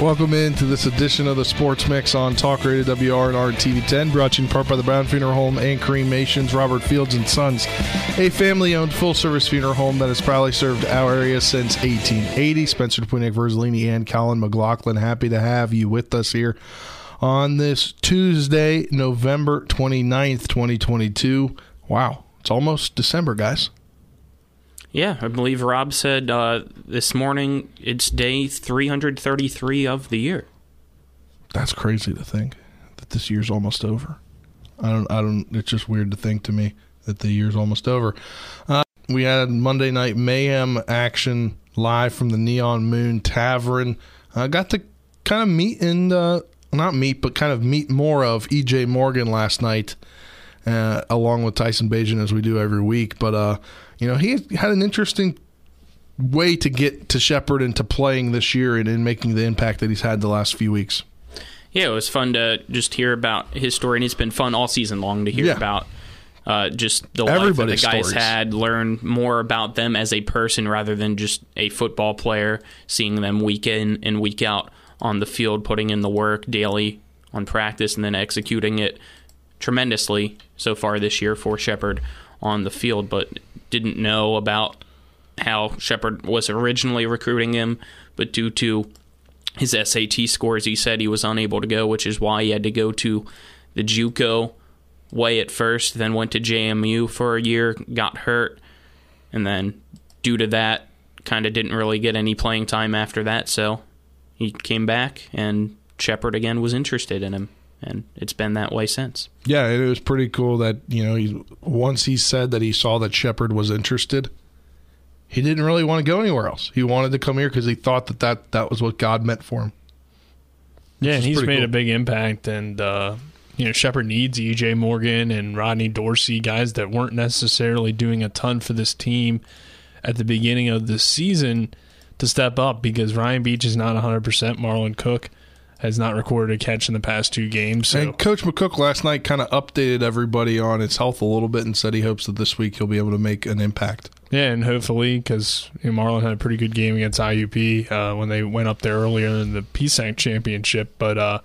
Welcome into this edition of the Sports Mix on Talk Radio WRNR and TV10, brought to you in part by the Brown Funeral Home and Cremations, Robert Fields and Sons, a family-owned full-service funeral home that has proudly served our area since 1880. Spencer Dupuinick, Verzolini, and Colin McLaughlin, happy to have you with us here on this Tuesday, November 29th, 2022. Wow, it's almost December, guys. Yeah, I believe Rob said uh, this morning it's day 333 of the year. That's crazy to think that this year's almost over. I don't. I don't. It's just weird to think to me that the year's almost over. Uh, we had Monday Night Mayhem action live from the Neon Moon Tavern. I got to kind of meet and uh, not meet, but kind of meet more of EJ Morgan last night, uh, along with Tyson Bagent as we do every week. But uh, you know, he had an interesting way to get to Shepherd and to playing this year and in making the impact that he's had the last few weeks. Yeah, it was fun to just hear about his story, and it's been fun all season long to hear Yeah. about uh, just the life that the guys stories. had, learn more about them as a person rather than just a football player, seeing them week in and week out on the field, putting in the work daily on practice, and then executing it tremendously so far this year for Shepherd on the field, but didn't know about how Shepherd was originally recruiting him, but due to his SAT scores, he said he was unable to go, which is why he had to go to the JUCO way at first, then went to JMU for a year, got hurt, and then due to that, kind of didn't really get any playing time after that. So he came back, and Shepherd again was interested in him, and it's been that way since. Yeah, it was pretty cool that you know he once he said that he saw that Shepherd was interested, he didn't really want to go anywhere else. He wanted to come here because he thought that, that that was what God meant for him. Yeah, and he's made cool. a big impact, and uh, you know Shepherd needs EJ Morgan and Rodney Dorsey, guys that weren't necessarily doing a ton for this team at the beginning of the season, to step up because Ryan Beach is not 100. percent Marlon Cook has not recorded a catch in the past two games. So And Coach McCook last night kind of updated everybody on his health a little bit and said he hopes that this week he'll be able to make an impact. Yeah, and hopefully, because you know, Marlon had a pretty good game against IUP uh, when they went up there earlier in the PSAC championship. But, uh,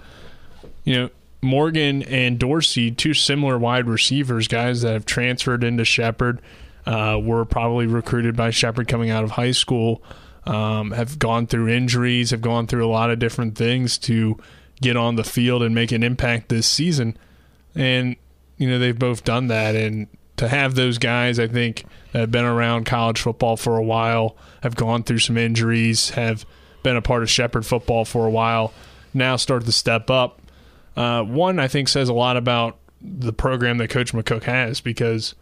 you know, Morgan and Dorsey, two similar wide receivers, guys that have transferred into Shepherd, uh, were probably recruited by Shepherd coming out of high school, um, have gone through injuries, have gone through a lot of different things to get on the field and make an impact this season. And, you know, they've both done that. And to have those guys, I think, that have been around college football for a while, have gone through some injuries, have been a part of Shepherd football for a while, now start to step up. Uh, one, I think, says a lot about the program that Coach McCook has because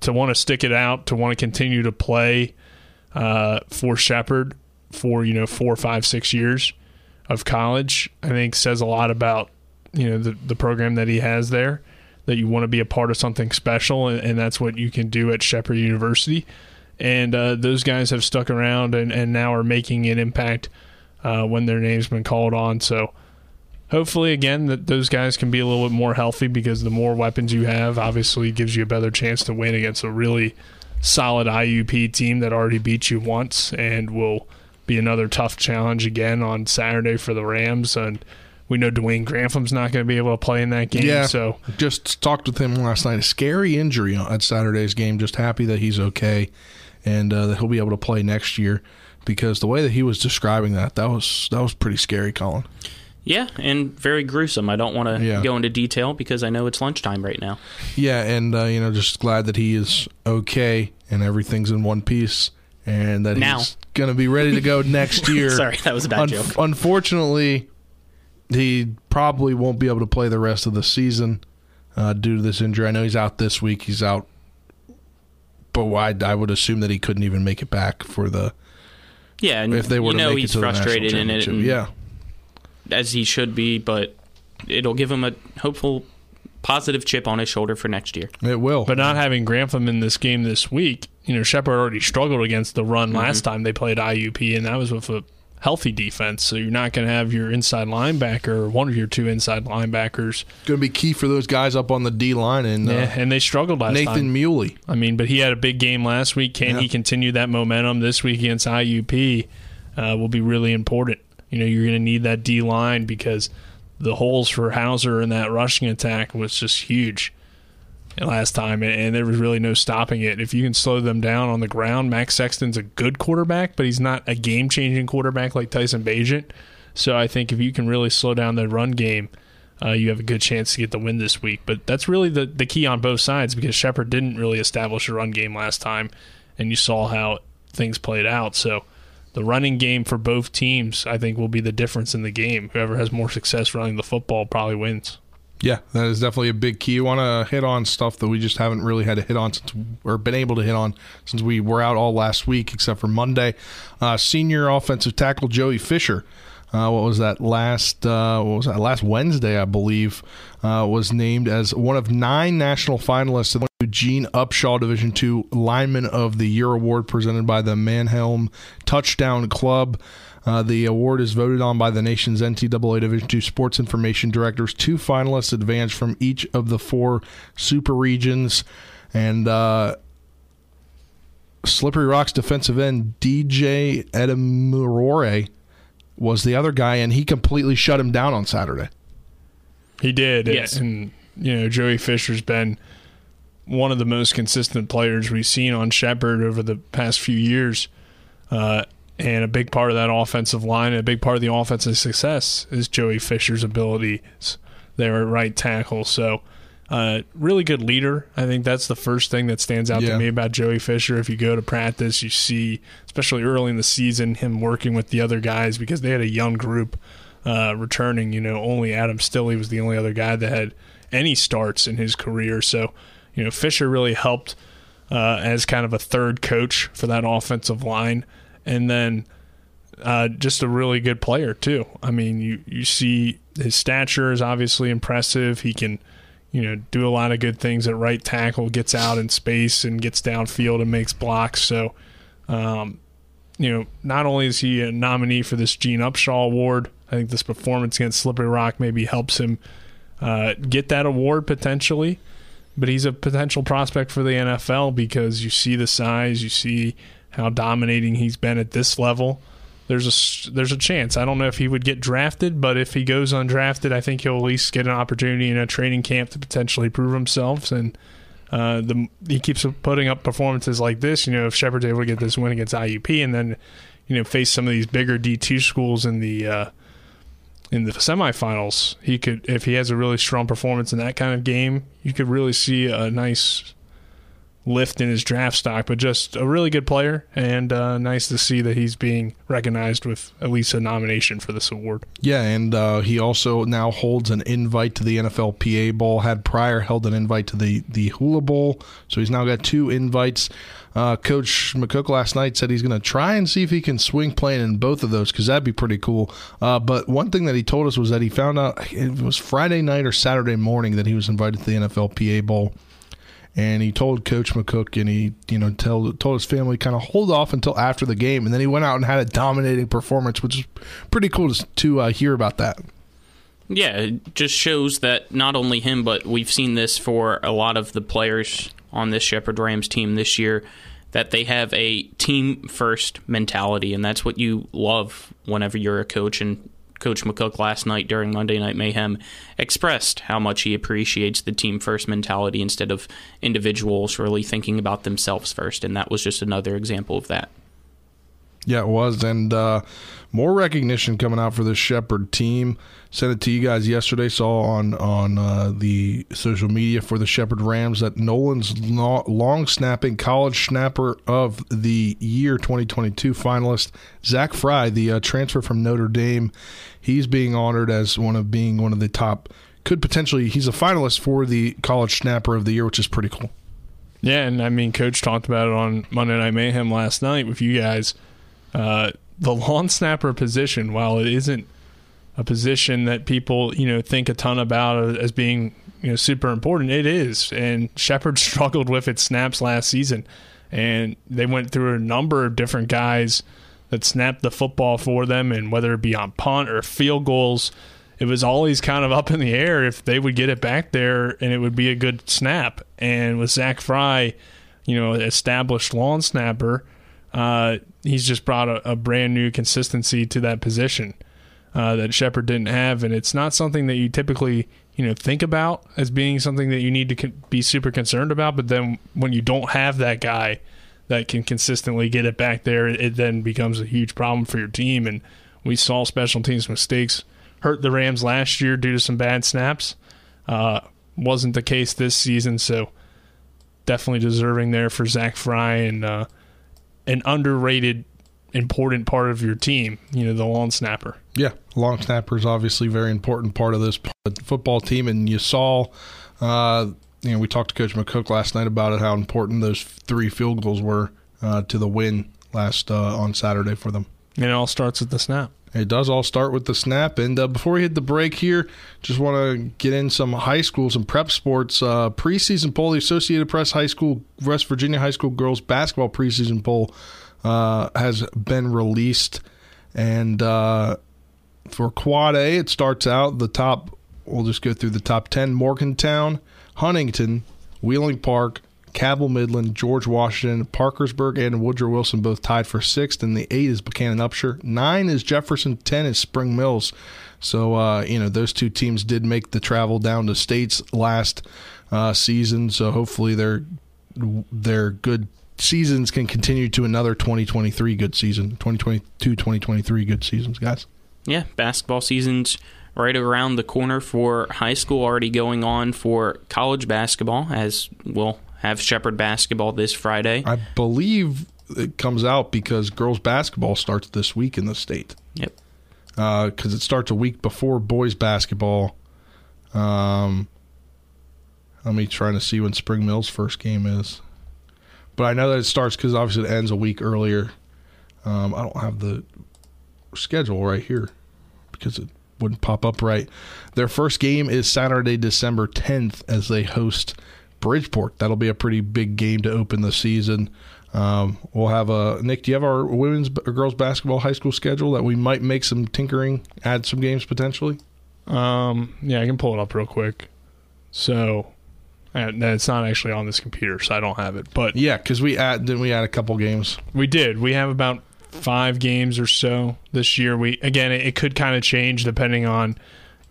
to want to stick it out, to want to continue to play uh, for Shepherd for, you know, four, five, six years of college, I think says a lot about, you know, the, the program that he has there that you want to be a part of something special, and, and that's what you can do at Shepherd University. And uh, those guys have stuck around and, and now are making an impact uh, when their name's been called on. So hopefully, again, that those guys can be a little bit more healthy because the more weapons you have, obviously, gives you a better chance to win against a really solid IUP team that already beat you once and will be another tough challenge again on Saturday for the Rams. And we know Dwayne Grantham not going to be able to play in that game. Yeah. So Just talked with him last night. A scary injury at Saturday's game. Just happy that he's okay and uh, that he'll be able to play next year. Because the way that he was describing that, that was that was pretty scary, Colin. Yeah, and very gruesome. I don't want to Yeah. go into detail because I know it's lunchtime right now. Yeah, and uh, you know, just glad that he is okay and everything's in one piece, and that Now. he's going to be ready to go next year. Sorry, that was a bad Un- joke. Unfortunately, he probably won't be able to play the rest of the season uh, due to this injury. I know he's out this week. He's out, but why? I would assume that he couldn't even make it back for the Yeah, and if they were you to know make he's it to the national frustrated in it, and- Yeah, as he should be. But it'll give him a hopeful positive chip on his shoulder for next year. It will. But not having Grantham in this game this week, you know, Shepherd already struggled against the run last time they played IUP, and that was with a healthy defense. So you're not going to have your inside linebacker or one of your two inside linebackers. going to be key for those guys up on the D line and uh, Yeah, and they struggled last Nathan time. Muley. I mean, but he had a big game last week. Can Yeah. he continue that momentum this week against IUP? Uh, will be really important. You know, you're going to need that D line because the holes for Hauser in that rushing attack was just huge last time, and, there was really no stopping it. If you can slow them down on the ground, Max Sexton's a good quarterback, but he's not a game changing quarterback like Tyson Bagent. So I think if you can really slow down the run game, uh, you have a good chance to get the win this week. But that's really the, the key on both sides because Shepherd didn't really establish a run game last time, and you saw how things played out. So the running game for both teams, I think, will be the difference in the game. Whoever has more success running the football probably wins. Yeah, that is definitely a big key. You want to hit on stuff that we just haven't really had to hit on since, or been able to hit on since we were out all last week, except for Monday. Uh, senior offensive tackle Joey Fisher. Uh, what was that last? Uh, what was that last Wednesday? I believe uh, was named as one of nine national finalists in the Gene Upshaw Division Two Lineman of the Year award presented by the Manheim Touchdown Club. Uh, the award is voted on by the nation's NCAA Division II sports information directors. Two finalists advanced from each of the four super regions, and uh, Slippery Rock's defensive end DJ Edamurore was the other guy, and he completely shut him down on Saturday. He did. Yes. And, you know, Joey Fisher's been one of the most consistent players we've seen on Shepherd over the past few years. Uh, and a big part of that offensive line, and a big part of the offensive success is Joey Fisher's abilities there at right tackle. So, uh, really good leader. I think that's the first thing that stands out Yeah. to me about Joey Fisher. If you go to practice, you see, especially early in the season, him working with the other guys because they had a young group uh, returning. You know, only Adam Stilley was the only other guy that had any starts in his career. So, you know, Fisher really helped uh, as kind of a third coach for that offensive line, and then uh, just a really good player too. I mean, you you see his stature is obviously impressive. He can, you know, do a lot of good things at right tackle. Gets out in space and gets downfield and makes blocks. So, um, you know, not only is he a nominee for this Gene Upshaw Award, I think this performance against Slippery Rock maybe helps him uh, get that award potentially. But he's a potential prospect for the NFL because you see the size, you see how dominating he's been at this level. There's a there's a chance. I don't know if he would get drafted, but if he goes undrafted, I think he'll at least get an opportunity in a training camp to potentially prove himself. And uh, the he keeps putting up performances like this. You know, if Shepherd's able to get this win against IUP, and then you know face some of these bigger D two schools in the uh, in the semifinals, he could if he has a really strong performance in that kind of game, you could really see a nice lift in his draft stock. But just a really good player, and uh, nice to see that he's being recognized with at least a nomination for this award. Yeah, and uh, he also now holds an invite to the NFLPA Bowl. Had prior held an invite to the the Hula Bowl, so he's now got two invites. Uh, Coach McCook last night said he's going to try and see if he can swing playing in both of those because that'd be pretty cool. Uh, but one thing that he told us was that he found out it was Friday night or Saturday morning that he was invited to the NFLPA Bowl and he told Coach McCook and he, you know, told told his family kind of hold off until after the game, and then he went out and had a dominating performance, which is pretty cool to, to uh, hear about that. Yeah, it just shows that not only him, but we've seen this for a lot of the players on this Shepherd Rams team this year, that they have a team first mentality, and that's what you love whenever you're a coach. And Coach McCook last night during Monday Night Mayhem expressed how much he appreciates the team first mentality instead of individuals really thinking about themselves first, and that was just another example of that. Yeah, it was, and uh, more recognition coming out for this Shepherd team. Sent it to you guys yesterday. Saw on on uh, the social media for the Shepherd Rams that Nolan's long snapping college snapper of the year 2022 finalist Zach Fry, the uh, transfer from Notre Dame, he's being honored as one of being one of the top. Could potentially he's a finalist for the college snapper of the year, which is pretty cool. Yeah, and I mean, Coach talked about it on Monday Night Mayhem last night with you guys. Uh, the long snapper position, while it isn't a position that people you know think a ton about as being you know super important. It is, and Shepherd struggled with its snaps last season, and they went through a number of different guys that snapped the football for them, and whether it be on punt or field goals, it was always kind of up in the air if they would get it back there and it would be a good snap. And with Zach Fry, you know, established long snapper, uh, he's just brought a, a, brand new consistency to that position uh, that Shepherd didn't have, and it's not something that you typically you know think about as being something that you need to con- be super concerned about. But then when you don't have that guy that can consistently get it back there, it then becomes a huge problem for your team. And we saw special teams mistakes hurt the Rams last year due to some bad snaps. Uh, wasn't the case this season, so definitely deserving there for Zach Fry and uh, an underrated important part of your team. You know, the long snapper. Yeah, long snapper is obviously a very important part of this football team, and you saw. Uh, you know, we talked to Coach McCook last night about it, how important those three field goals were uh, to the win last uh, on Saturday for them. And it all starts with the snap. It does all start with the snap. And uh, before we hit the break here, just want to get in some high schools and prep sports. Uh, preseason poll, the Associated Press High School, West Virginia High School girls basketball preseason poll uh, has been released. And uh, for Quad A, it starts out the top, we'll just go through the top 10 Morgantown, Huntington, Wheeling Park, Cabell Midland, George Washington, Parkersburg, and Woodrow Wilson both tied for sixth. And the eight is Buckhannon Upshur. Nine is Jefferson. Ten is Spring Mills. So, uh, you know, those two teams did make the travel down to states last uh, season. So hopefully their, their good seasons can continue to another 2023 good season, 2022, 2023 good seasons, guys. Yeah, basketball season's right around the corner for high school, already going on for college basketball, as we'll have Shepherd basketball this Friday. I believe it comes out because girls basketball starts this week in the state. Yep. Because uh, it starts a week before boys basketball. Um, let me try to see when Spring Mills' first game is. But I know that it starts because obviously it ends a week earlier. Um, I don't have the schedule right here because it wouldn't pop up right. Their first game is Saturday, December 10th, as they host Bridgeport. That'll be a pretty big game to open the season. Um, we'll have a Nick. Do you have our women's or girls basketball high school schedule that we might make some tinkering, add some games potentially? Um, yeah, I can pull it up real quick. So, and it's not actually on this computer, so I don't have it. But yeah, because we add didn't we add a couple games? We did. We have about five games or so this year. We again, it, it could kind of change depending on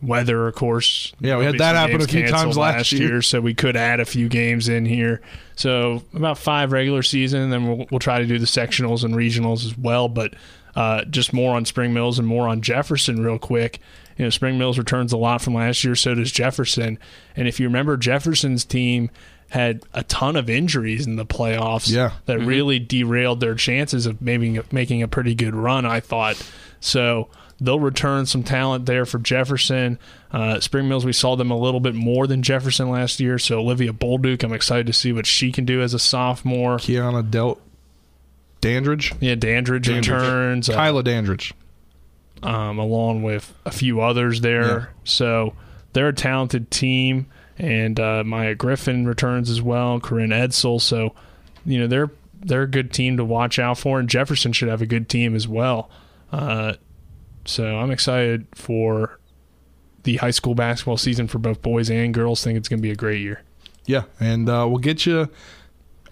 weather, of course. Yeah, we had that happen a few times last year. year. so we could add a few games in here. So about five regular season, then we'll, we'll try to do the sectionals and regionals as well. But uh, just more on Spring Mills and more on Jefferson, real quick. You know, Spring Mills returns a lot from last year, so does Jefferson. And if you remember, Jefferson's team had a ton of injuries in the playoffs yeah. that mm-hmm. really derailed their chances of maybe making a pretty good run, I thought. So They'll return some talent there for Jefferson. Uh, Spring Mills, we saw them a little bit more than Jefferson last year. So Olivia Bolduc, I'm excited to see what she can do as a sophomore. Kiana Del Dandridge. Yeah, Dandridge, Dandridge. returns. Uh, Kyla Dandridge. Um, along with a few others there. Yeah. So they're a talented team. And uh, Maya Griffin returns as well, Corinne Edsel. So, you know, they're they're a good team to watch out for, and Jefferson should have a good team as well. Uh, so I'm excited for the high school basketball season for both boys and girls. think it's going to be a great year. Yeah, and uh, we'll get you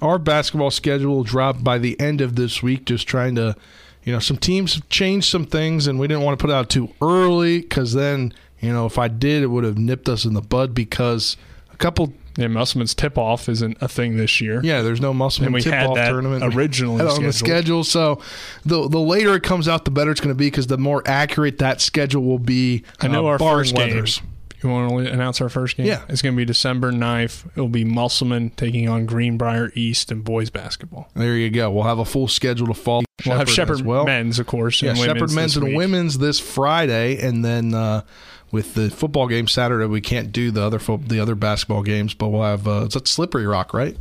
our basketball schedule dropped by the end of this week. Just trying to, you know, some teams have changed some things, and we didn't want to put out too early because then, you know, if I did, it would have nipped us in the bud because a couple yeah, Musselman's tip off isn't a thing this year. Yeah, there's no Musselman tip off tournament originally on the schedule. So the the later it comes out, the better it's going to be because the more accurate that schedule will be. I know uh, our first weathers. game. You want to announce our first game? Yeah. It's going to be December 9th. It'll be Musselman taking on Greenbrier East and boys basketball. There you go. We'll have a full schedule to follow. We'll have Shepherd well. men's, of course. Yeah, Shepherd men's and week. women's this Friday, and then uh, with the football game Saturday, we can't do the other fo- the other basketball games, but we'll have uh, it's Slippery Rock, right?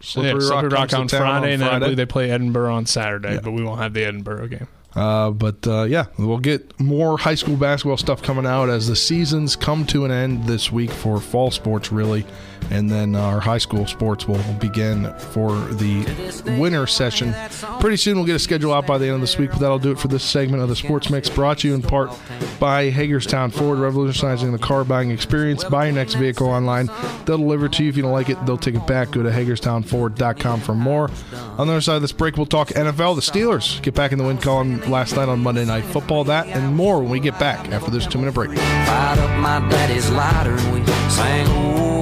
Slippery, yeah, Slippery Rock, Rock on Friday, on and then I believe they play Edinboro on Saturday, yeah. but we won't have the Edinboro game. Uh, but uh, yeah, we'll get more high school basketball stuff coming out as the seasons come to an end this week for fall sports, really. And then our high school sports will begin for the winter session. Pretty soon we'll get a schedule out by the end of this week, but that'll do it for this segment of the Sports Mix brought to you in part by Hagerstown Ford, revolutionizing the car buying experience. Buy your next vehicle online. They'll deliver it to you. If you don't like it, they'll take it back. Go to HagerstownFord.com for more. On the other side of this break, we'll talk NFL. The Steelers get back in the win column last night on Monday Night Football. That and more when we get back after this two minute break. Up my daddy's lighter and we sang,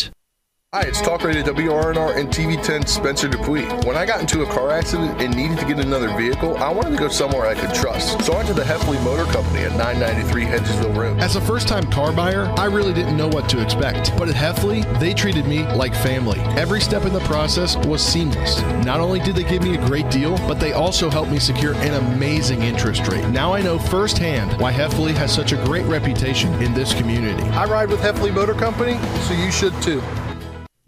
Hi, it's Talk Radio WRNR and TV10 Spencer Dupuis. When I got into a car accident and needed to get another vehicle, I wanted to go somewhere I could trust. So I went to the Heffley Motor Company at 993 Hedgesville Road. As a first time car buyer, I really didn't know what to expect. But at Heffley, they treated me like family. Every step in the process was seamless. Not only did they give me a great deal, but they also helped me secure an amazing interest rate. Now I know firsthand why Heffley has such a great reputation in this community. I ride with Heffley Motor Company, so you should too.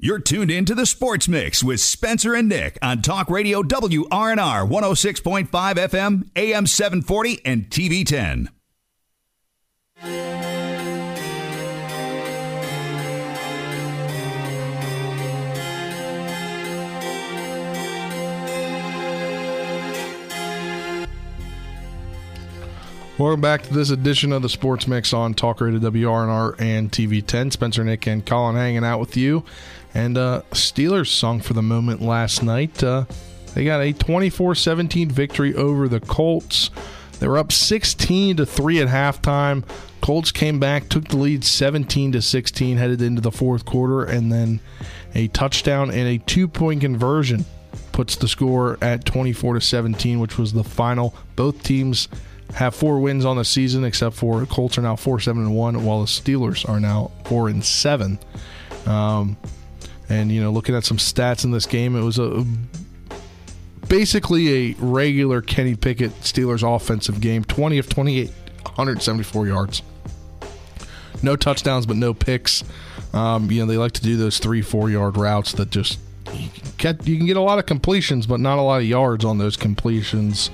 You're tuned in to the Sports Mix with Spencer and Nick on Talk Radio WRNR 106.5 FM, AM 740, and TV 10. Welcome back to this edition of the Sports Mix on Talk Radio WRNR and TV 10. Spencer, Nick, and Colin hanging out with you. And uh, Steelers sung for the moment last night. Uh, they got a 24 17 victory over the Colts. They were up 16 to 3 at halftime. Colts came back, took the lead 17 to 16, headed into the fourth quarter, and then a touchdown and a two point conversion puts the score at 24 to 17, which was the final. Both teams have four wins on the season, except for Colts are now four seven and one, while the Steelers are now four and seven. Um, and you know, looking at some stats in this game, it was a basically a regular Kenny Pickett Steelers offensive game. Twenty of 28, 174 yards. No touchdowns, but no picks. Um, you know, they like to do those three, four yard routes that just you can, get, you can get a lot of completions, but not a lot of yards on those completions.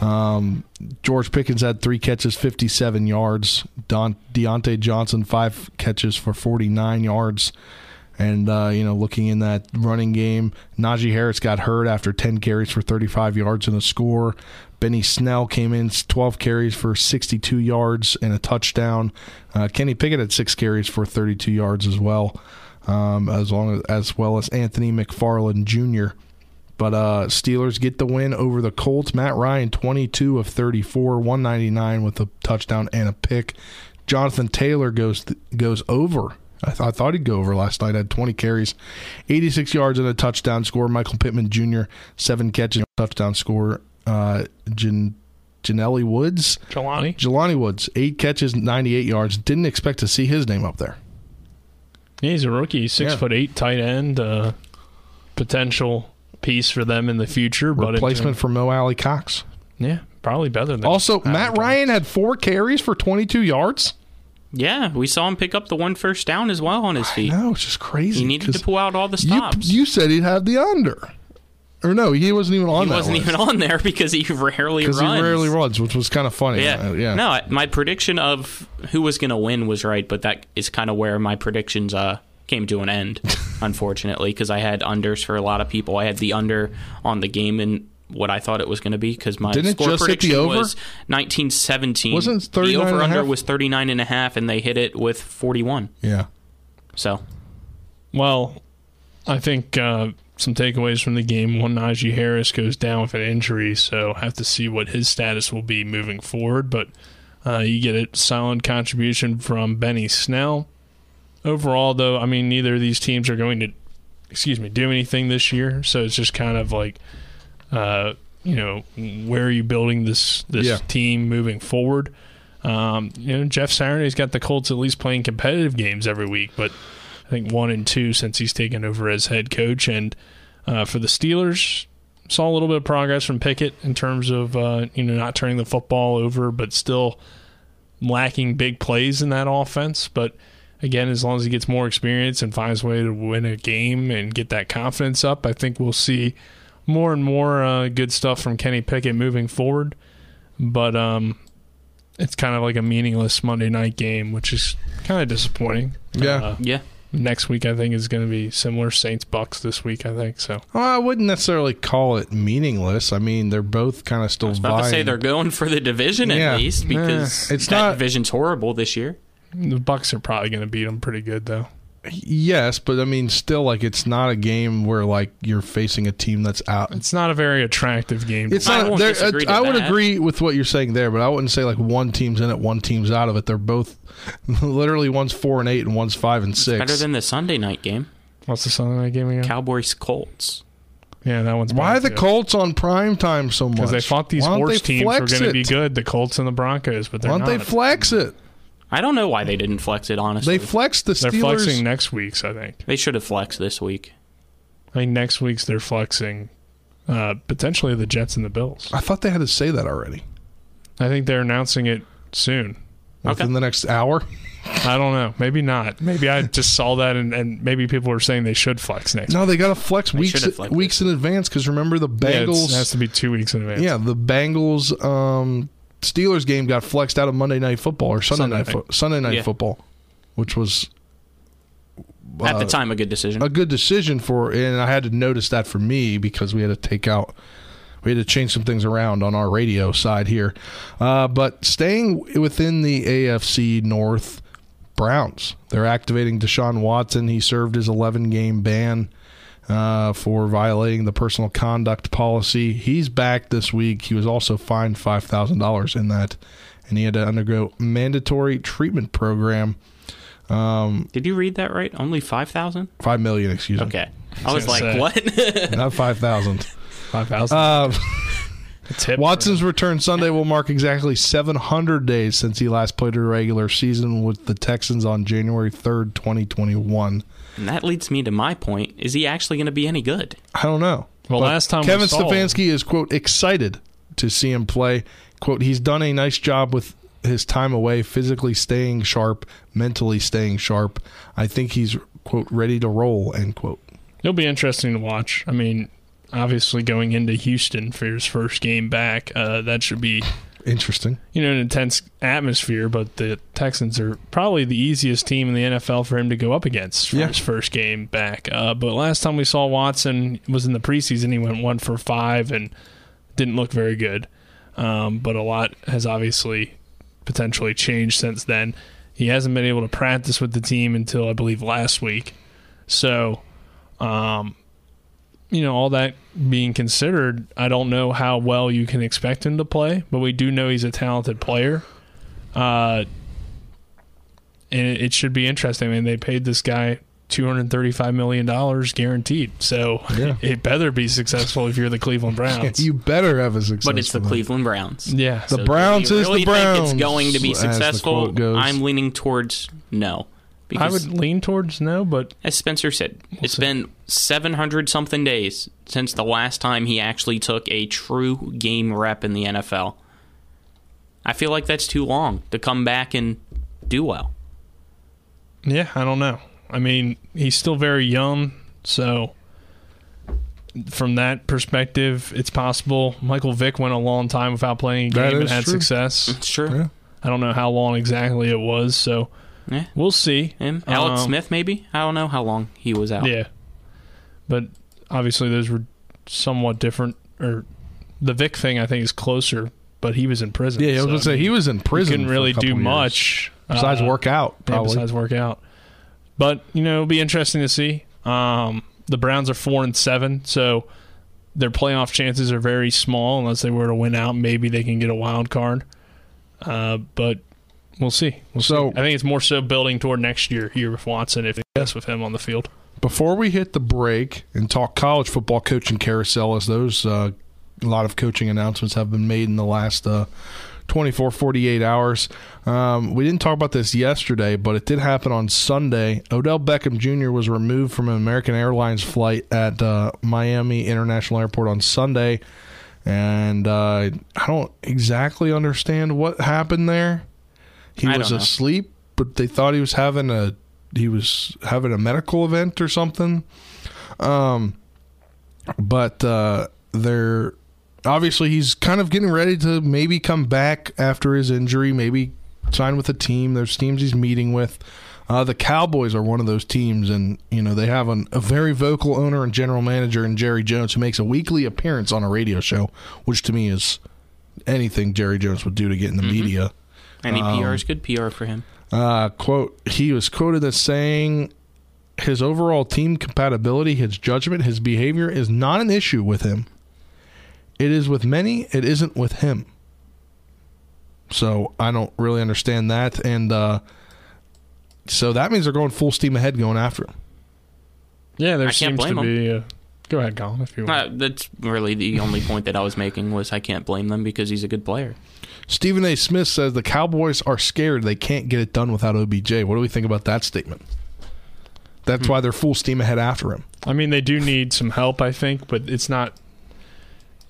Um, George Pickens had three catches, 57 yards. Don, Diontae Johnson, five catches for 49 yards. And, uh, you know, looking in that running game, Najee Harris got hurt after 10 carries for 35 yards and a score. Benny Snell came in 12 carries for 62 yards and a touchdown. Uh, Kenny Pickett had six carries for 32 yards as well, um, as long as, as well as Anthony McFarland Jr. But uh, Steelers get the win over the Colts. Matt Ryan, 22 of 34, 199 with a touchdown and a pick. Jonathan Taylor goes goes over. I, th- I thought he'd go over last night. Had 20 carries, 86 yards and a touchdown score. Michael Pittman Jr. seven catches, touchdown score. Uh, Jan- Janelli Woods, Jelani, Jelani Woods, eight catches, 98 yards. Didn't expect to see his name up there. Yeah, he's a rookie, six Yeah. foot eight, tight end, uh, potential piece for them in the future. But Replacement for Mo Alie-Cox. yeah, probably better than Also, Matt. Ryan had four carries for 22 yards. Yeah, we saw him pick up the one first down as well on his feet. No, it's just crazy. He needed to pull out all the stops. you said he'd have the under. Or no, he wasn't even on he wasn't list. even on there because he rarely Because runs. he rarely runs, which was kind of funny. Yeah. Uh, yeah. No, my prediction of who was going to win was right, but that is kind of where my predictions uh, came to an end, unfortunately, because I had unders for a lot of people. I had the under on the game and what I thought it was going to be because my Didn't score just hit the prediction over? was 1917. Wasn't it the 39 and a over under was 39 and a half and they hit it with 41. Yeah. So, Well, I think uh, some takeaways from the game. One, Najee Harris goes down with an injury, so have to see what his status will be moving forward. But uh, you get a solid contribution from Benny Snell. Overall, though, I mean, neither of these teams are going to, excuse me, do anything this year. So it's just kind of like, uh, you know, where are you building this this Yeah. team moving forward? Um, you know, Jeff Saturday's got the Colts at least playing competitive games every week, but I think one and two since he's taken over as head coach. And uh, for the Steelers, saw a little bit of progress from Pickett in terms of uh, you know not turning the football over, but still lacking big plays in that offense. But again, as long as he gets more experience and finds a way to win a game and get that confidence up, I think we'll see more and more uh, good stuff from Kenny Pickett moving forward. But um, it's kind of like a meaningless Monday night game, which is kind of disappointing. Yeah. Uh, yeah. next week I think is going to be similar. Saints Bucks this week, I think. So Well, I wouldn't necessarily call it meaningless. I mean, they're both kind of still I was about to say they're going for the division Yeah. at least because Eh, it's that not- division's horrible this year. the Bucks are probably going to beat them pretty good, though. Yes, but I mean, still, like it's not a game where like you're facing a team that's out. It's not a very attractive game. It's I not. won't there- uh, disagree to I would agree with what you're saying there, but I wouldn't say like one team's in it, one team's out of it. They're both literally one's four and eight, and one's five and six. Better than the Sunday night game. What's the Sunday night game again? Cowboys Colts. yeah, that one's Why are the Colts on prime time so much? Because they thought these horse teams were going to be good, the Colts and the Broncos, but they're Why don't not. they flex it? I don't know why they didn't flex it. Honestly, They flexed the Steelers. They're flexing next week's, I think. They should have flexed this week. I think next week's they're flexing uh, potentially the Jets and the Bills. I thought they had to say that already I think they're announcing it soon. within the next hour. I don't know. Maybe not. Maybe I just saw that and, and maybe people are saying they should flex next. No, they got to flex weeks should have flexed weeks in advance because remember the Yeah, Bengals. it has to be two weeks in advance. Yeah, the Bengals um, Steelers game got flexed out of Monday Night Football or Sunday, Sunday night night. fo- Sunday Night Yeah. Football, which was At the uh, time, a good decision. a good decision for. And I had to notice that for me because we had to take out. We had to change some things around on our radio side here, uh, but staying within the AFC North, Browns. They're activating Deshaun Watson. He served his 11 game ban uh, for violating the personal conduct policy. He's back this week. He was also fined five thousand dollars in that, and he had to undergo mandatory treatment program. Um, Did you read that right? Only five thousand. five million, excuse me. Okay, I was like, say. what? Not five thousand. Five thousand. Uh, tip. Watson's return Sunday will mark exactly 700 days since he last played a regular season with the Texans on January 3rd, 2021. And that leads me to my point: Is he actually going to be any good? I don't know. Well, But last time we Kevin saw- Stefanski is quote excited to see him play. Quote, he's done a nice job with his time away, physically staying sharp, mentally staying sharp. I think he's quote ready to roll. End quote. It'll be interesting to watch. I mean, obviously going into Houston for his first game back, uh, that should be Interesting. you know an intense atmosphere. But the Texans are probably the easiest team in the NFL for him to go up against for Yeah. his first game back. Uh, but last time we saw Watson was in the preseason. He went one for five and didn't look very good. Um, but a lot has obviously potentially changed since then. He hasn't been able to practice with the team until I believe last week. So, um, you know, all that being considered, I don't know how well you can expect him to play, but we do know he's a talented player. Uh, and it, it should be interesting. I mean, they paid this guy $235 million guaranteed. So Yeah. it better be successful if you're the Cleveland Browns. You better have a success. But it's the for. Cleveland Browns. yeah. The So Browns do you is the really think Browns, it's going to be successful. I'm leaning towards no, I would lean towards no, but as Spencer said, it's been 700 something days since the last time he actually took a true game rep in the NFL. I feel like that's too long to come back and do well. Yeah, I don't know. I mean, he's still very young, so from that perspective, it's possible. Michael Vick went a long time without playing a That game and had true. success. It's true. Yeah. I don't know how long exactly it was, so Yeah. we'll see. Him, Alex Um, Smith, maybe. I don't know how long he was out. Yeah, but obviously those were somewhat different. Or the Vick thing, I think, is closer, but he was in prison. Yeah, I was so, gonna say he was in prison. couldn't for a really do years. much besides uh, work out. Yeah, Probably. besides work out. But you know, it'll be interesting to see. Um, the Browns are four and seven, so their playoff chances are very small unless they were to win out. Maybe they can get a wild card. Uh, but we'll see. We'll So- see. I think it's more so building toward next year here with Watson if guess with him on the field. Before we hit the break and talk college football coaching carousel, as those uh, a lot of coaching announcements have been made in the last uh, 24, 48 hours. Um, we didn't talk about this yesterday, but it did happen on Sunday. Odell Beckham Jr. was removed from an American Airlines flight at uh, Miami International Airport on Sunday. And uh, I don't exactly understand what happened there. He I was asleep, but they thought he was having a he was having a medical event or something. Um, but uh, they're obviously he's kind of getting ready to maybe come back after his injury, maybe sign with a team. There's teams he's meeting with. Uh, the Cowboys are one of those teams, and you know they have an, a very vocal owner and general manager in Jerry Jones who makes a weekly appearance on a radio show, which to me is anything Jerry Jones would do to get in the media. Any Um, PR is good PR for him. Uh, quote, he was quoted as saying his overall team compatibility, his judgment, his behavior is not an issue with him. It is with many, it isn't with him. So I don't really understand that. And uh, so that means they're going full steam ahead going after him. Yeah, there I can't seems to blame be. A, go ahead, Colin, if you want. Uh, that's really the only point that I was making was I can't blame them because he's a good player. Stephen A. Smith says the Cowboys are scared they can't get it done without OBJ. What do we think about that statement? That's hmm. why they're full steam ahead after him. I mean, they do need some help, I think, but it's not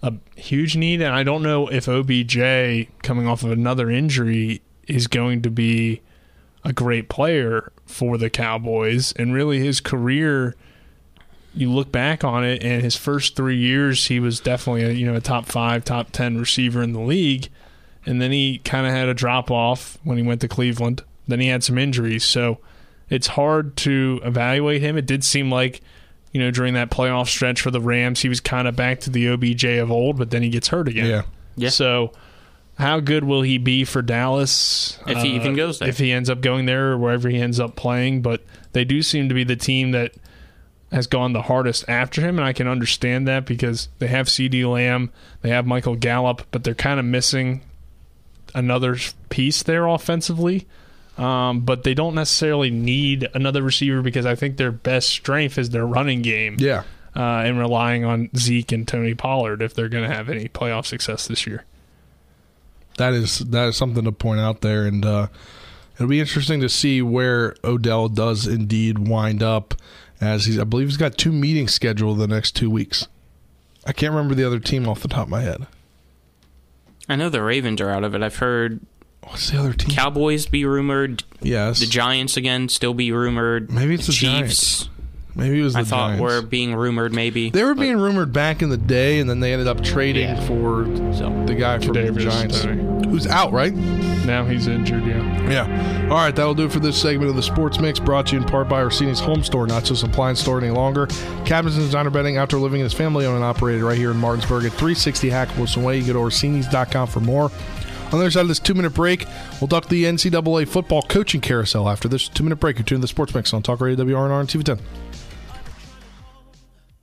a huge need. And I don't know if OBJ, coming off of another injury, is going to be a great player for the Cowboys. And really, his career, you look back on it, and his first three years, he was definitely a, you know a top five, top ten receiver in the league. And then he kind of had a drop off when he went to Cleveland. Then he had some injuries, so it's hard to evaluate him. It did seem like, you know, during that playoff stretch for the Rams, he was kind of back to the OBJ of old, but then he gets hurt again. Yeah. Yeah. So, how good will he be for Dallas Uh, If he even goes there. If he ends up going there or wherever he ends up playing, but they do seem to be the team that has gone the hardest after him, and I can understand that because they have CeeDee Lamb, they have Michael Gallup, but they're kind of missing another piece there offensively. Um, but they don't necessarily need another receiver because I think their best strength is their running game. Yeah. Uh, and relying on Zeke and Tony Pollard if they're going to have any playoff success this year. That is that is something to point out there, and uh, it'll be interesting to see where Odell does indeed wind up. As he's, I believe he's got two meetings scheduled the next two weeks. I can't remember the other team off the top of my head. I know the Ravens are out of it. I've heard What's the other team? Cowboys be rumored. yes, The Giants again still be rumored. Maybe it's the Chiefs. Giants. Maybe it was the I thought Giants. were being rumored. Maybe They were but- being rumored back in the day, and then they ended up trading Yeah. for So the guy from the Kadarius Giants, Toney. who's out, right? Now he's injured, yeah. Yeah. All right, that'll do it for this segment of the Sports Mix, brought to you in part by Orsini's Home Store, not just appliance store any longer. Cabinets and designer bedding, outdoor living is family owned and operated right here in Martinsburg at 360 Hack Wilson Way. You go to Orsini's.com for more. On the other side of this two minute break, we'll talk the NCAA football coaching carousel after this two minute break. You're tuned to the Sports Mix on Talk Radio WRNR and TV10.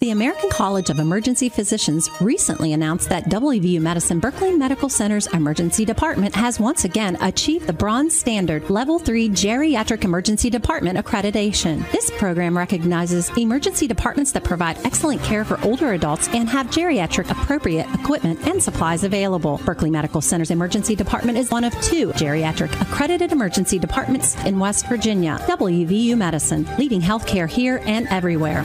The American College of Emergency Physicians recently announced that WVU Medicine Berkeley Medical Center's emergency department has once again achieved the bronze standard level 3 geriatric emergency department accreditation. This program recognizes emergency departments that provide excellent care for older adults and have geriatric appropriate equipment and supplies available. Berkeley Medical Center's emergency department is one of two geriatric accredited emergency departments in West Virginia. WVU Medicine, leading healthcare here and everywhere.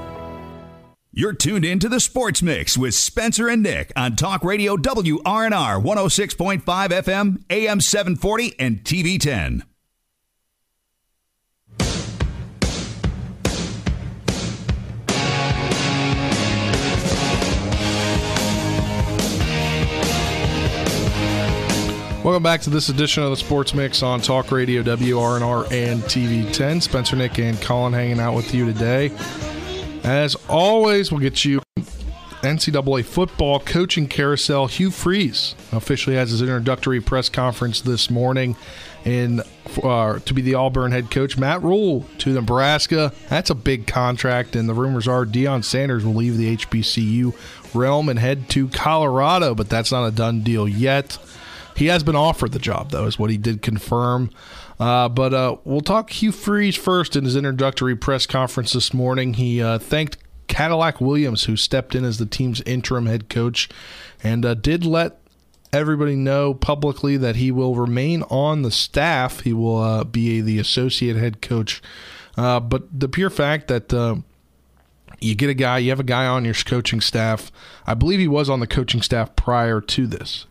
You're tuned in to the Sports Mix with Spencer and Nick on Talk Radio WRNR 106.5 FM, AM 740, and TV 10. Welcome back to this edition of the Sports Mix on Talk Radio WRNR and TV 10. Spencer, Nick, and Colin hanging out with you today. As always, we'll get you NCAA football coaching carousel. Hugh Freeze officially has his introductory press conference this morning in uh, to be the Auburn head coach. Matt Rhule to Nebraska. That's a big contract, and the rumors are Deion Sanders will leave the HBCU realm and head to Colorado, but that's not a done deal yet. He has been offered the job, though, is what he did confirm. Uh, but uh, we'll talk Hugh Freeze first in his introductory press conference this morning. He uh, thanked Cadillac Williams, who stepped in as the team's interim head coach, and uh, did let everybody know publicly that he will remain on the staff. He will uh, be the associate head coach. Uh, but the pure fact that you get a guy, you have a guy on your coaching staff. I believe he was on the coaching staff prior to this.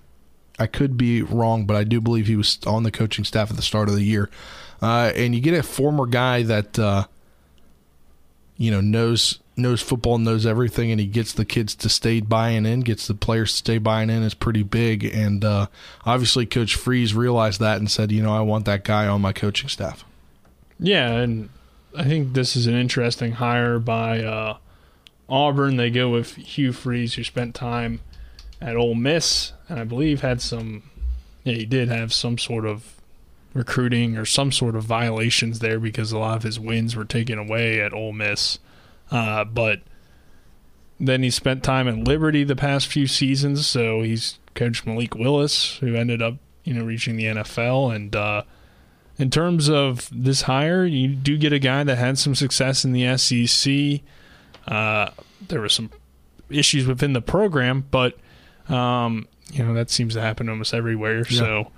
I could be wrong, but I do believe he was on the coaching staff at the start of the year. Uh, and you get a former guy that uh, you know knows knows football, knows everything, and he gets the kids to stay buying in, gets the players to stay buying in is pretty big. And uh, obviously, Coach Freeze realized that and said, you know, I want that guy on my coaching staff. Yeah, and I think this is an interesting hire by uh, Auburn. They go with Hugh Freeze, who spent time at Ole Miss, and I believe had some. Yeah, he did have some sort of recruiting or some sort of violations there because a lot of his wins were taken away at Ole Miss. Uh, but then he spent time at Liberty the past few seasons, so he's coached Malik Willis, who ended up you know reaching the NFL. And uh, in terms of this hire, you do get a guy that had some success in the SEC. Uh, there were some issues within the program, but um, you know that seems to happen almost everywhere. Yeah. So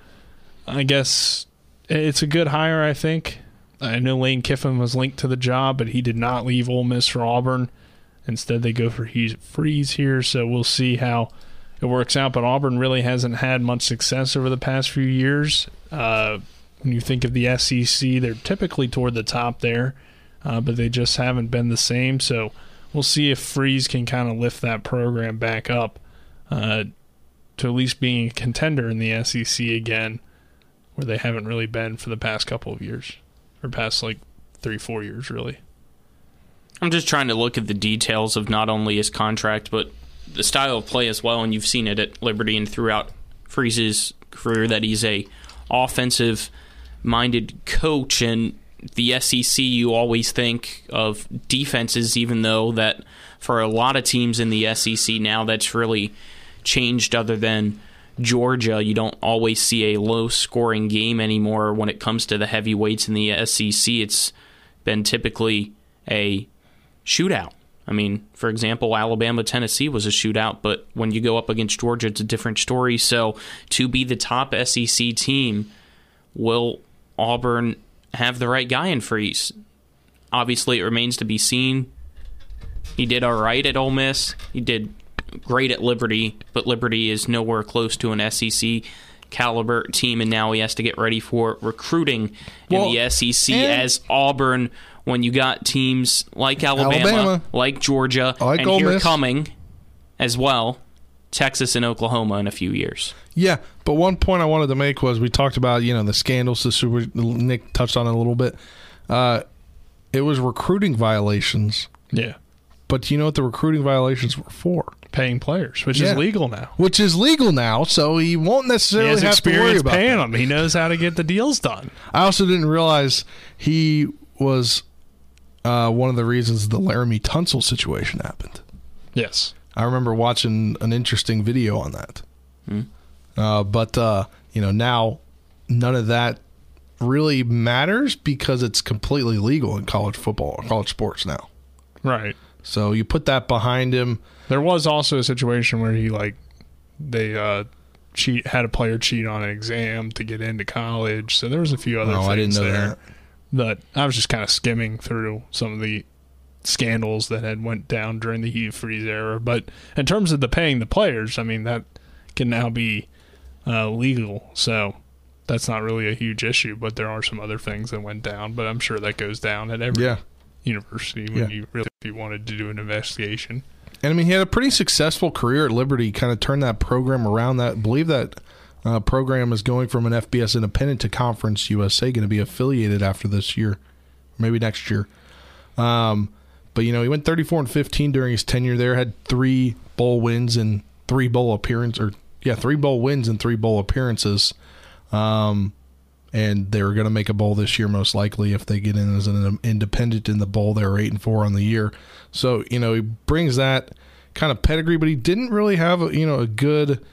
I guess it's a good hire. I think. I know Lane Kiffin was linked to the job, but he did not leave Ole Miss for Auburn. Instead, they go for Freeze here. So we'll see how it works out. But Auburn really hasn't had much success over the past few years. Uh, when you think of the SEC, they're typically toward the top there, uh, but they just haven't been the same. So we'll see if Freeze can kind of lift that program back up uh, to at least being a contender in the SEC again, where they haven't really been for the past couple of years, or past like three, four years, really. I'm just trying to look at the details of not only his contract, but the style of play as well. And you've seen it at Liberty and throughout Freeze's career that he's a offensive minded coach. And the SEC, you always think of defenses, even though that for a lot of teams in the SEC now, that's really changed. Other than Georgia, you don't always see a low scoring game anymore when it comes to the heavyweights in the SEC. It's been typically a shootout. I mean, for example, Alabama Tennessee was a shootout, but when you go up against Georgia, it's a different story. So to be the top SEC team, will Auburn have the right guy in Freeze? Obviously, it remains to be seen. He did all right at Ole Miss. He did great at Liberty, but Liberty is nowhere close to an SEC caliber team, and now he has to get ready for recruiting well, in the SEC as Auburn. When you got teams like Alabama, Alabama. like Georgia, like and Ole here Miss. coming as well, Texas and Oklahoma in a few years. Yeah, but one point I wanted to make was we talked about you know the scandals. The super Nick touched on it a little bit. Uh, it was recruiting violations. Yeah, but you know what the recruiting violations were for? Paying players, which yeah. is legal now. Which is legal now, so he won't necessarily he have to worry about paying them. them. He knows how to get the deals done. I also didn't realize he was uh, one of the reasons the Laremy Tunsil situation happened. Yes, I remember watching an interesting video on that. Hmm. Uh, but uh, you know now none of that really matters because it's completely legal in college football, college sports now. Right. So you put that behind him. There was also a situation where he like they uh cheat had a player cheat on an exam to get into college. So there was a few other oh, things I didn't know there that. that I was just kind of skimming through some of the scandals that had went down during the Hugh Freeze era. But in terms of the paying the players, I mean that can now be uh, legal. So that's not really a huge issue. But there are some other things that went down. But I'm sure that goes down at every Yeah. University when Yeah. you really if you wanted to do an investigation. And I mean, he had a pretty successful career at Liberty. Kind of turned that program around. That I believe that uh, program is going from an FBS independent to Conference USA. Going to be affiliated after this year, maybe next year. Um, but you know, he went 34 and 15 during his tenure there. Had three bowl wins and three bowl appearances, or yeah, three bowl wins and three bowl appearances. Um, and they were going to make a bowl this year, most likely if they get in as an independent in the bowl. They were eight and four on the year, so you know he brings that kind of pedigree, but he didn't really have a you know a good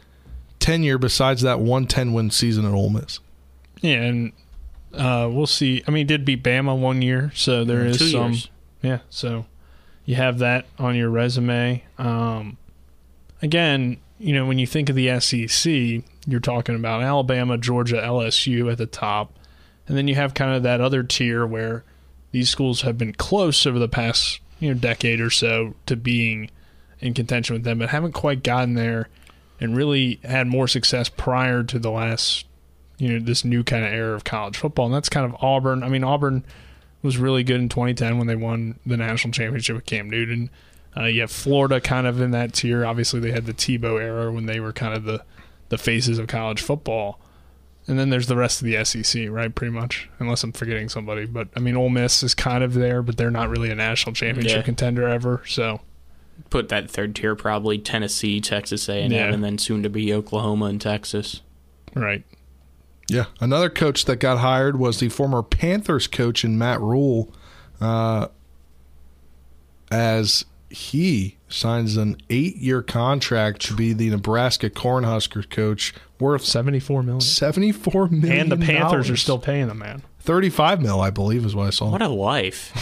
tenure besides that one ten win season at Ole Miss. Yeah, and uh, we'll see. I mean, he did beat Bama one year, so there is Two some. years. Yeah, so you have that on your resume. Um, again, you know, when you think of the SEC, you're talking about Alabama, Georgia, LSU at the top. And then you have kind of that other tier where these schools have been close over the past, you know, decade or so to being in contention with them, but haven't quite gotten there and really had more success prior to the last, you know, this new kind of era of college football. And that's kind of Auburn. I mean, Auburn was really good in 2010 when they won the national championship with Cam Newton. Uh, you have Florida kind of in that tier. Obviously, they had the Tebow era when they were kind of the, the faces of college football. And then there's the rest of the SEC, right? Pretty much, unless I'm forgetting somebody. But I mean, Ole Miss is kind of there, but they're not really a national championship Yeah. contender ever. So Put that third tier probably Tennessee, Texas A&M, Yeah. and then soon to be Oklahoma and Texas. right, Yeah, another coach that got hired was the former Panthers coach in Matt Rhule, uh, as he signs an eight-year contract to be the Nebraska Cornhuskers coach, worth seventy-four million. Seventy-four million, and the Panthers are still paying the man. thirty-five mil, I believe, is what I saw. What a life.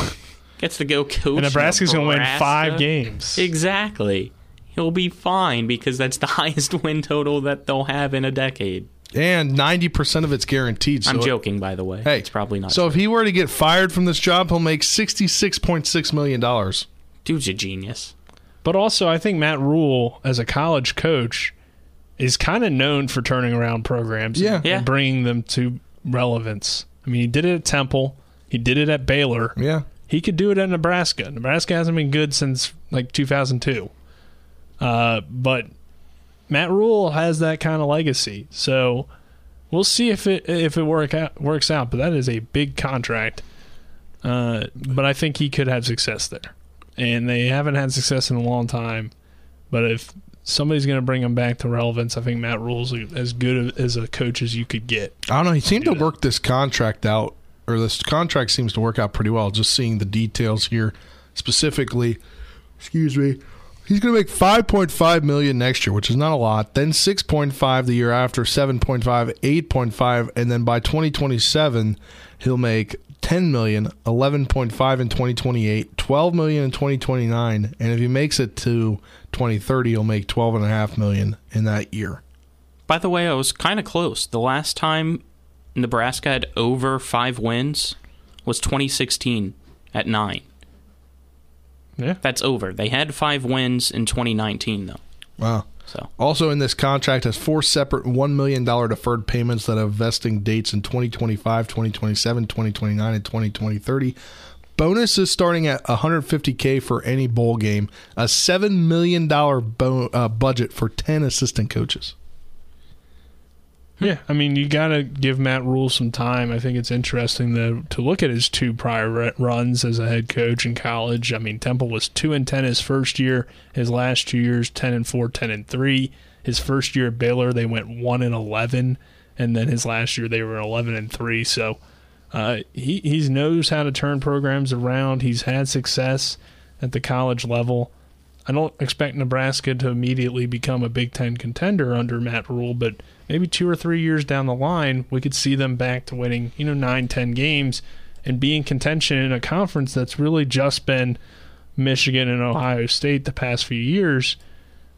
Gets to go coach. And Nebraska's gonna win five games. Exactly. He'll be fine because that's the highest win total that they'll have in a decade. and ninety percent of it's guaranteed. So I'm joking, by the way. Hey, it's probably not. So if he were to get fired from this job, he'll make sixty-six point six million dollars. Dude's a genius. But also, I think Matt Rhule, as a college coach, is kind of known for turning around programs Yeah. and, Yeah. and bringing them to relevance. I mean, he did it at Temple, he did it at Baylor. Yeah. He could do it at Nebraska. Nebraska hasn't been good since like 2002. Uh, but Matt Rhule has that kind of legacy. So we'll see if it if it work out, works out. But that is a big contract. Uh, but I think he could have success there, and they haven't had success in a long time. But if somebody's going to bring him back to relevance, I think Matt Rhule's as good as a coach as you could get. I don't know. He seemed to work this contract out, or this contract seems to work out pretty well. Just seeing the details here, specifically excuse me, he's going to make 5.5 million next year, which is not a lot. Then 6.5 the year after, 7.5, 8.5, and then by 2027 he'll make 10 million, 11.5 in 2028, 12 million in 2029, and if he makes it to 2030, he'll make 12.5 million in that year. By the way, I was kind of close. The last time Nebraska had over five wins was 2016 at nine. Yeah. That's over. They had five wins in 2019, though. Wow. So Also in this contract has four separate $1 million deferred payments that have vesting dates in 2025, 2027, 2029, and 2030. Bonuses starting at 150K for any bowl game. A $7 million bo- uh, budget for 10 assistant coaches. Yeah, I mean, you got to give Matt Rhule some time. I think it's interesting to to look at his two prior runs as a head coach in college. I mean, Temple was two and ten his first year. His last two years, ten and four, 10 and three. His first year at Baylor, they went one and eleven, and then his last year they were eleven and three. So uh, he he knows how to turn programs around. He's had success at the college level. I don't expect Nebraska to immediately become a Big Ten contender under Matt Rhule, but maybe two or three years down the line, we could see them back to winning, you know, nine, ten games and be in contention in a conference that's really just been Michigan and Ohio State the past few years.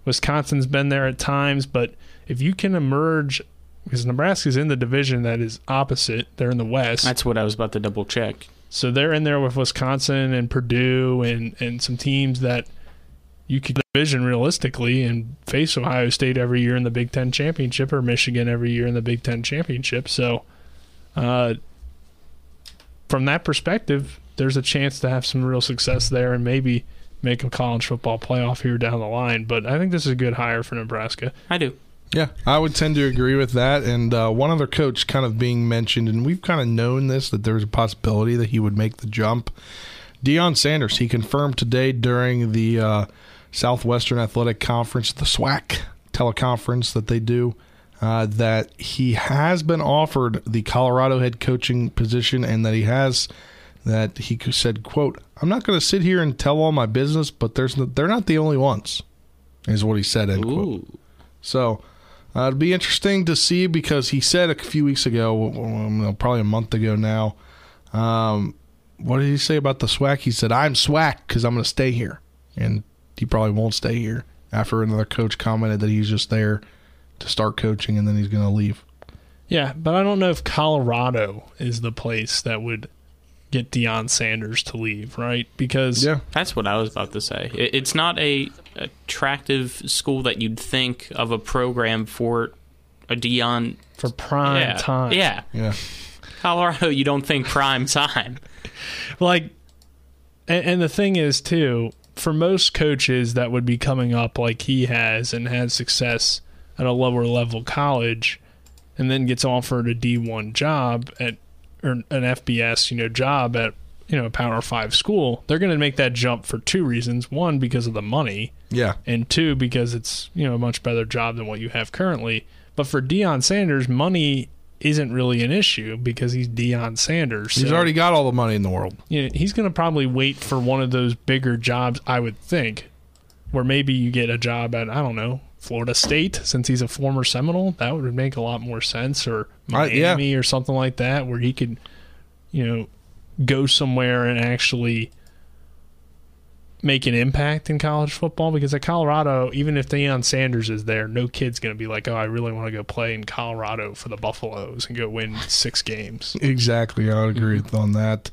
Wisconsin's been there at times, but if you can emerge, because Nebraska's in the division that is opposite, they're in the West. That's what I was about to double check. So they're in there with Wisconsin and Purdue and, and some teams that you could division realistically and face Ohio State every year in the Big Ten championship or Michigan every year in the Big Ten championship. So, uh, from that perspective, there's a chance to have some real success there and maybe make a college football playoff here down the line. But I think this is a good hire for Nebraska. I do. Yeah, I would tend to agree with that. And uh, one other coach kind of being mentioned, and we've kind of known this that there's a possibility that he would make the jump. Deion Sanders, he confirmed today during the uh, Southwestern Athletic Conference, the SWAC teleconference that they do, uh, that he has been offered the Colorado head coaching position and that he has that he said, "quote I'm not going to sit here and tell all my business, but there's no, they're not the only ones," is what he said. End quote. So uh, it'd be interesting to see because he said a few weeks ago, probably a month ago now. Um, what did he say about the SWAC? He said, "I'm SWAC because I'm going to stay here," and he probably won't stay here. After another coach commented that he's just there to start coaching and then he's going to leave. Yeah, but I don't know if Colorado is the place that would get Deion Sanders to leave, right? Because yeah, that's what I was about to say. It's not a attractive school that you'd think of a program for a Deion for prime yeah, time. Yeah, yeah. Colorado, you don't think prime time. like, and, and the thing is too, for most coaches that would be coming up like he has and had success at a lower level college, and then gets offered a D one job at or an FBS, you know, job at you know a Power Five school, they're going to make that jump for two reasons: one, because of the money, yeah, and two, because it's you know a much better job than what you have currently. But for Deion Sanders, money isn't really an issue because he's Deion Sanders. He's already got all the money in the world. You know, he's going to probably wait for one of those bigger jobs, I would think, where maybe you get a job at I don't know Florida State since he's a former Seminole. That would make a lot more sense, or Miami yeah. or something like that, where he could, you know, go somewhere and actually make an impact in college football because at Colorado, even if Deion Sanders is there, no kid's going to be like, oh, I really want to go play in Colorado for the Buffaloes and go win six games. Exactly. I would agree mm-hmm. on that.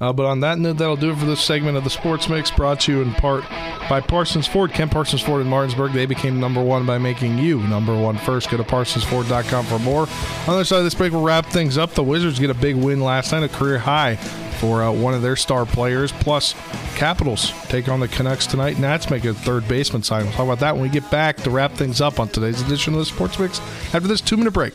Uh, but on that note, that'll do it for this segment of the Sports Mix, brought to you in part by Parsons Ford. Kent Parsons Ford in Martinsburg. They became number one by making you number one first. Go to parsonsford.com for more. On the other side of this break, we'll wrap things up. The Wizards get a big win last night, a career high for uh, one of their star players. Plus, Capitals take on the Canucks tonight. Nats make a third baseman sign. We'll talk about that when we get back to wrap things up on today's edition of the Sports Mix after this two minute break.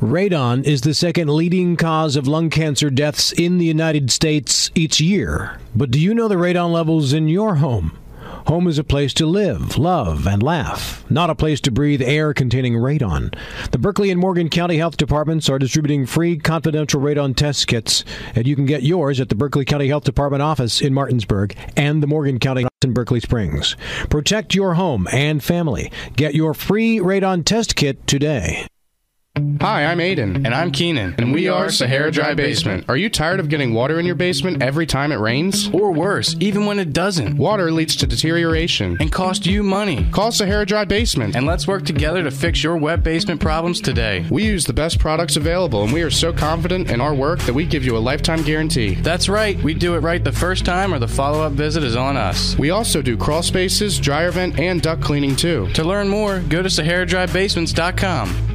Radon is the second leading cause of lung cancer deaths in the United States each year. But do you know the radon levels in your home? Home is a place to live, love, and laugh, not a place to breathe air containing radon. The Berkeley and Morgan County Health Departments are distributing free confidential radon test kits, and you can get yours at the Berkeley County Health Department office in Martinsburg and the Morgan County office in Berkeley Springs. Protect your home and family. Get your free radon test kit today. Hi, I'm Aiden. And I'm Keenan. And we are Sahara Dry Basement. Are you tired of getting water in your basement every time it rains? Or worse, even when it doesn't. Water leads to deterioration and cost you money. Call Sahara Dry Basement. And let's work together to fix your wet basement problems today. We use the best products available, and we are so confident in our work that we give you a lifetime guarantee. That's right. We do it right the first time, or the follow up visit is on us. We also do crawl spaces, dryer vent, and duct cleaning too. To learn more, go to SaharaDryBasements.com.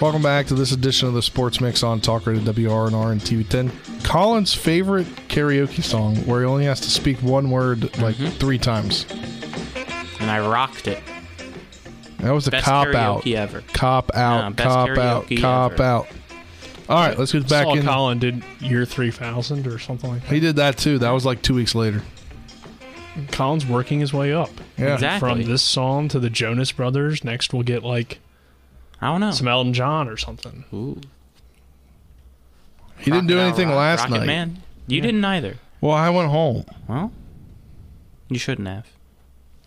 Welcome back to this edition of the Sports Mix on Talk Radio WRNR and TV10. Colin's favorite karaoke song, where he only has to speak one word like Mm-hmm. three times. And I rocked it. That was a Best cop karaoke out. ever. Cop out. Yeah, best cop out. karaoke Cop ever. out. All right, let's get back Saul in. Colin did year 3000 or something like that. He did that too. That was like two weeks later. Colin's working his way up. Yeah. Exactly. From this song to the Jonas Brothers. Next, we'll get like I don't know. some Elton John or something. Ooh. He didn't do Rocket anything Rock- last Rocket night. Man. You didn't either. Well, I went home. Well, you shouldn't have.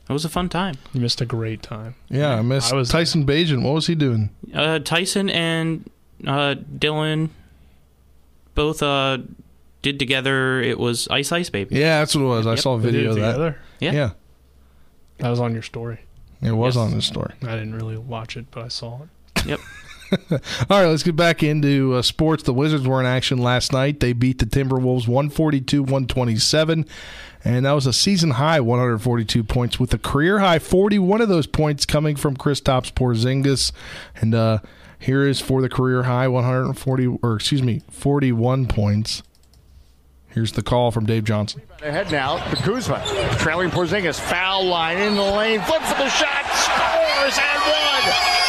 It was a fun time. You missed a great time. Yeah, I missed I was- Tyson Bagent. What was he doing? Uh, Tyson and uh, Dylan both uh, did together. It was Ice Ice Baby. Yeah, that's what it was. I Yep. saw a They did video it of that. together? Yeah. Yeah, That was on your story. it was Yes. on this story. I didn't really watch it, but I saw it. Yep. All right, let's get back into uh, sports. The Wizards were in action last night. They beat the Timberwolves 142 127, and that was a season high 142 points, with a career high 41 of those points coming from Kristaps Porzingis. And uh, here is for the career high 140, or excuse me, 41 points. Here's the call from Dave Johnson. Ahead now to Kuzma. Trailing Porzingis. Foul line in the lane. Flips the shot. Scores and one.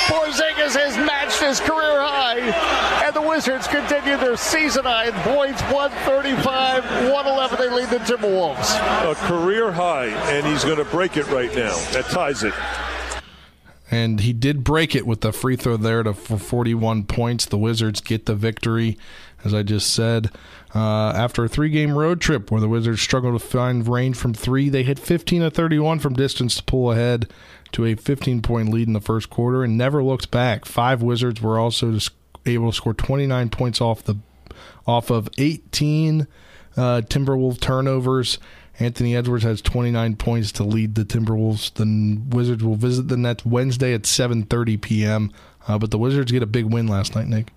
Porzingis has matched his career high. And the Wizards continue their season high in points 135 111. They lead the Timberwolves. A career high, and he's going to break it right now. That ties it. and he did break it with the free throw there to for 41 points. The Wizards get the victory, as I just said. Uh, after a three-game road trip where the Wizards struggled to find range from three, they hit 15 of 31 from distance to pull ahead to a 15-point lead in the first quarter and never looked back. Five Wizards were also able to score 29 points off the off of 18 uh, Timberwolf turnovers. Anthony Edwards has 29 points to lead the Timberwolves. The Wizards will visit the Nets Wednesday at 7:30 p.m. Uh, but the Wizards get a big win last night, Nick.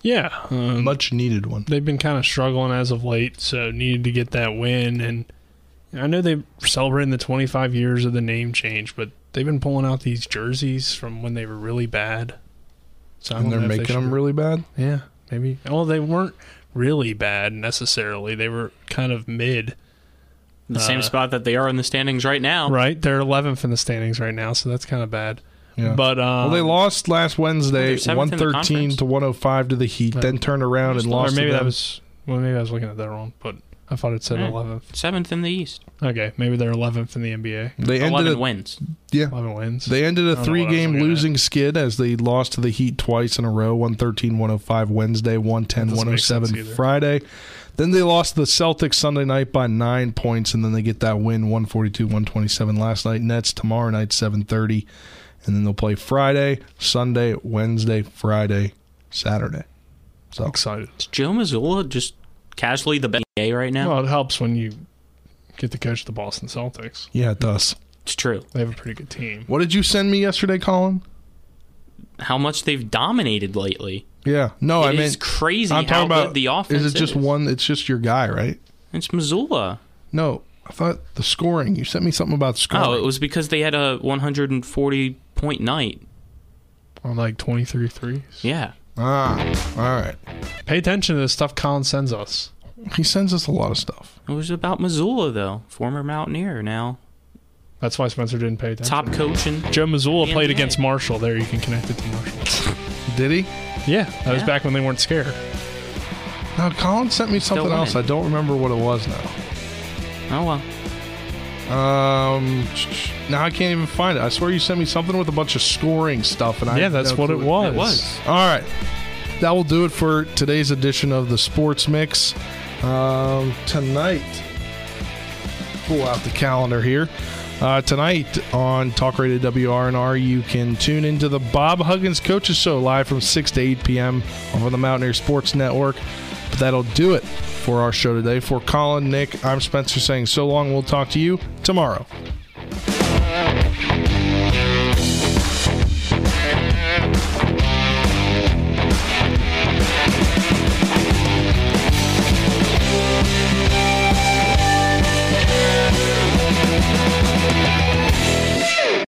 Yeah, um, Much needed one. they've been kind of struggling as of late, so needed to get that win. And I know they're celebrating the 25 years of the name change, but they've been pulling out these jerseys from when they were really bad. So And they're know if they making them really bad. Yeah, maybe. Well, they weren't really bad necessarily. They were kind of mid. The same Uh, spot that they are in the standings right now. Right, they're 11th in the standings right now, so that's kind of bad. Yeah. But um, well, they lost last Wednesday, they're seventh in the 113 to 105 to the Heat, then turned around and lost. or lost maybe to that was well, maybe I was looking at that wrong, but I thought it said Yeah. 11th. Seventh in the East. Okay, maybe they're 11th in the NBA. They ended 11 it- wins. Yeah. 11 wins. They ended I a don't know three what I was game looking at. losing skid as they lost to the Heat twice in a row 113 105 Wednesday, 110 That doesn't oh make sense 107 either. Friday. Then they lost to the Celtics Sunday night by nine points, and then they get that win 142 127 last night. Nets tomorrow night 730. And then they'll play Friday, Sunday, Wednesday, Friday, Saturday. So excited. Is Joe Mazzulla just casually the best NBA right now? Well, it helps when you get to coach the Boston Celtics. Yeah, it does. It's true. They have a pretty good team. What did you send me yesterday, Colin? How much they've dominated lately. Yeah. No, It I mean is crazy I'm how talking about good the offense Is it just is. one? It's just your guy, right? It's Mazzulla. No, I thought the scoring. You sent me something about scoring. Oh, it was because they had a 140 point night. On like 23 threes. Yeah. Ah, all right. Pay attention to the stuff Colin sends us. He sends us a lot of stuff. It was about Mazzulla, though. Former Mountaineer now. That's why Spencer didn't pay attention. Top coach in Joe Mazzulla played NBA. against Marshall. There, you can connect it to Marshall. Did he? Yeah, that was Yeah. back when they weren't scared. Now, Colin sent me something else. I don't remember what it was now. Oh, well. Um, now I can't even find it. I swear you sent me something with a bunch of scoring stuff, and I Yeah, that's what it was. It was. All right, that will do it for today's edition of the Sports Mix. Um, tonight, pull out the calendar here. Uh, tonight on Talk Radio WRNR, you can tune into the Bob Huggins Coaches Show live from 6 to 8 p.m. over the Mountaineer Sports Network. That'll do it for our show today. For Colin, Nick, I'm Spencer saying so long. We'll talk to you tomorrow.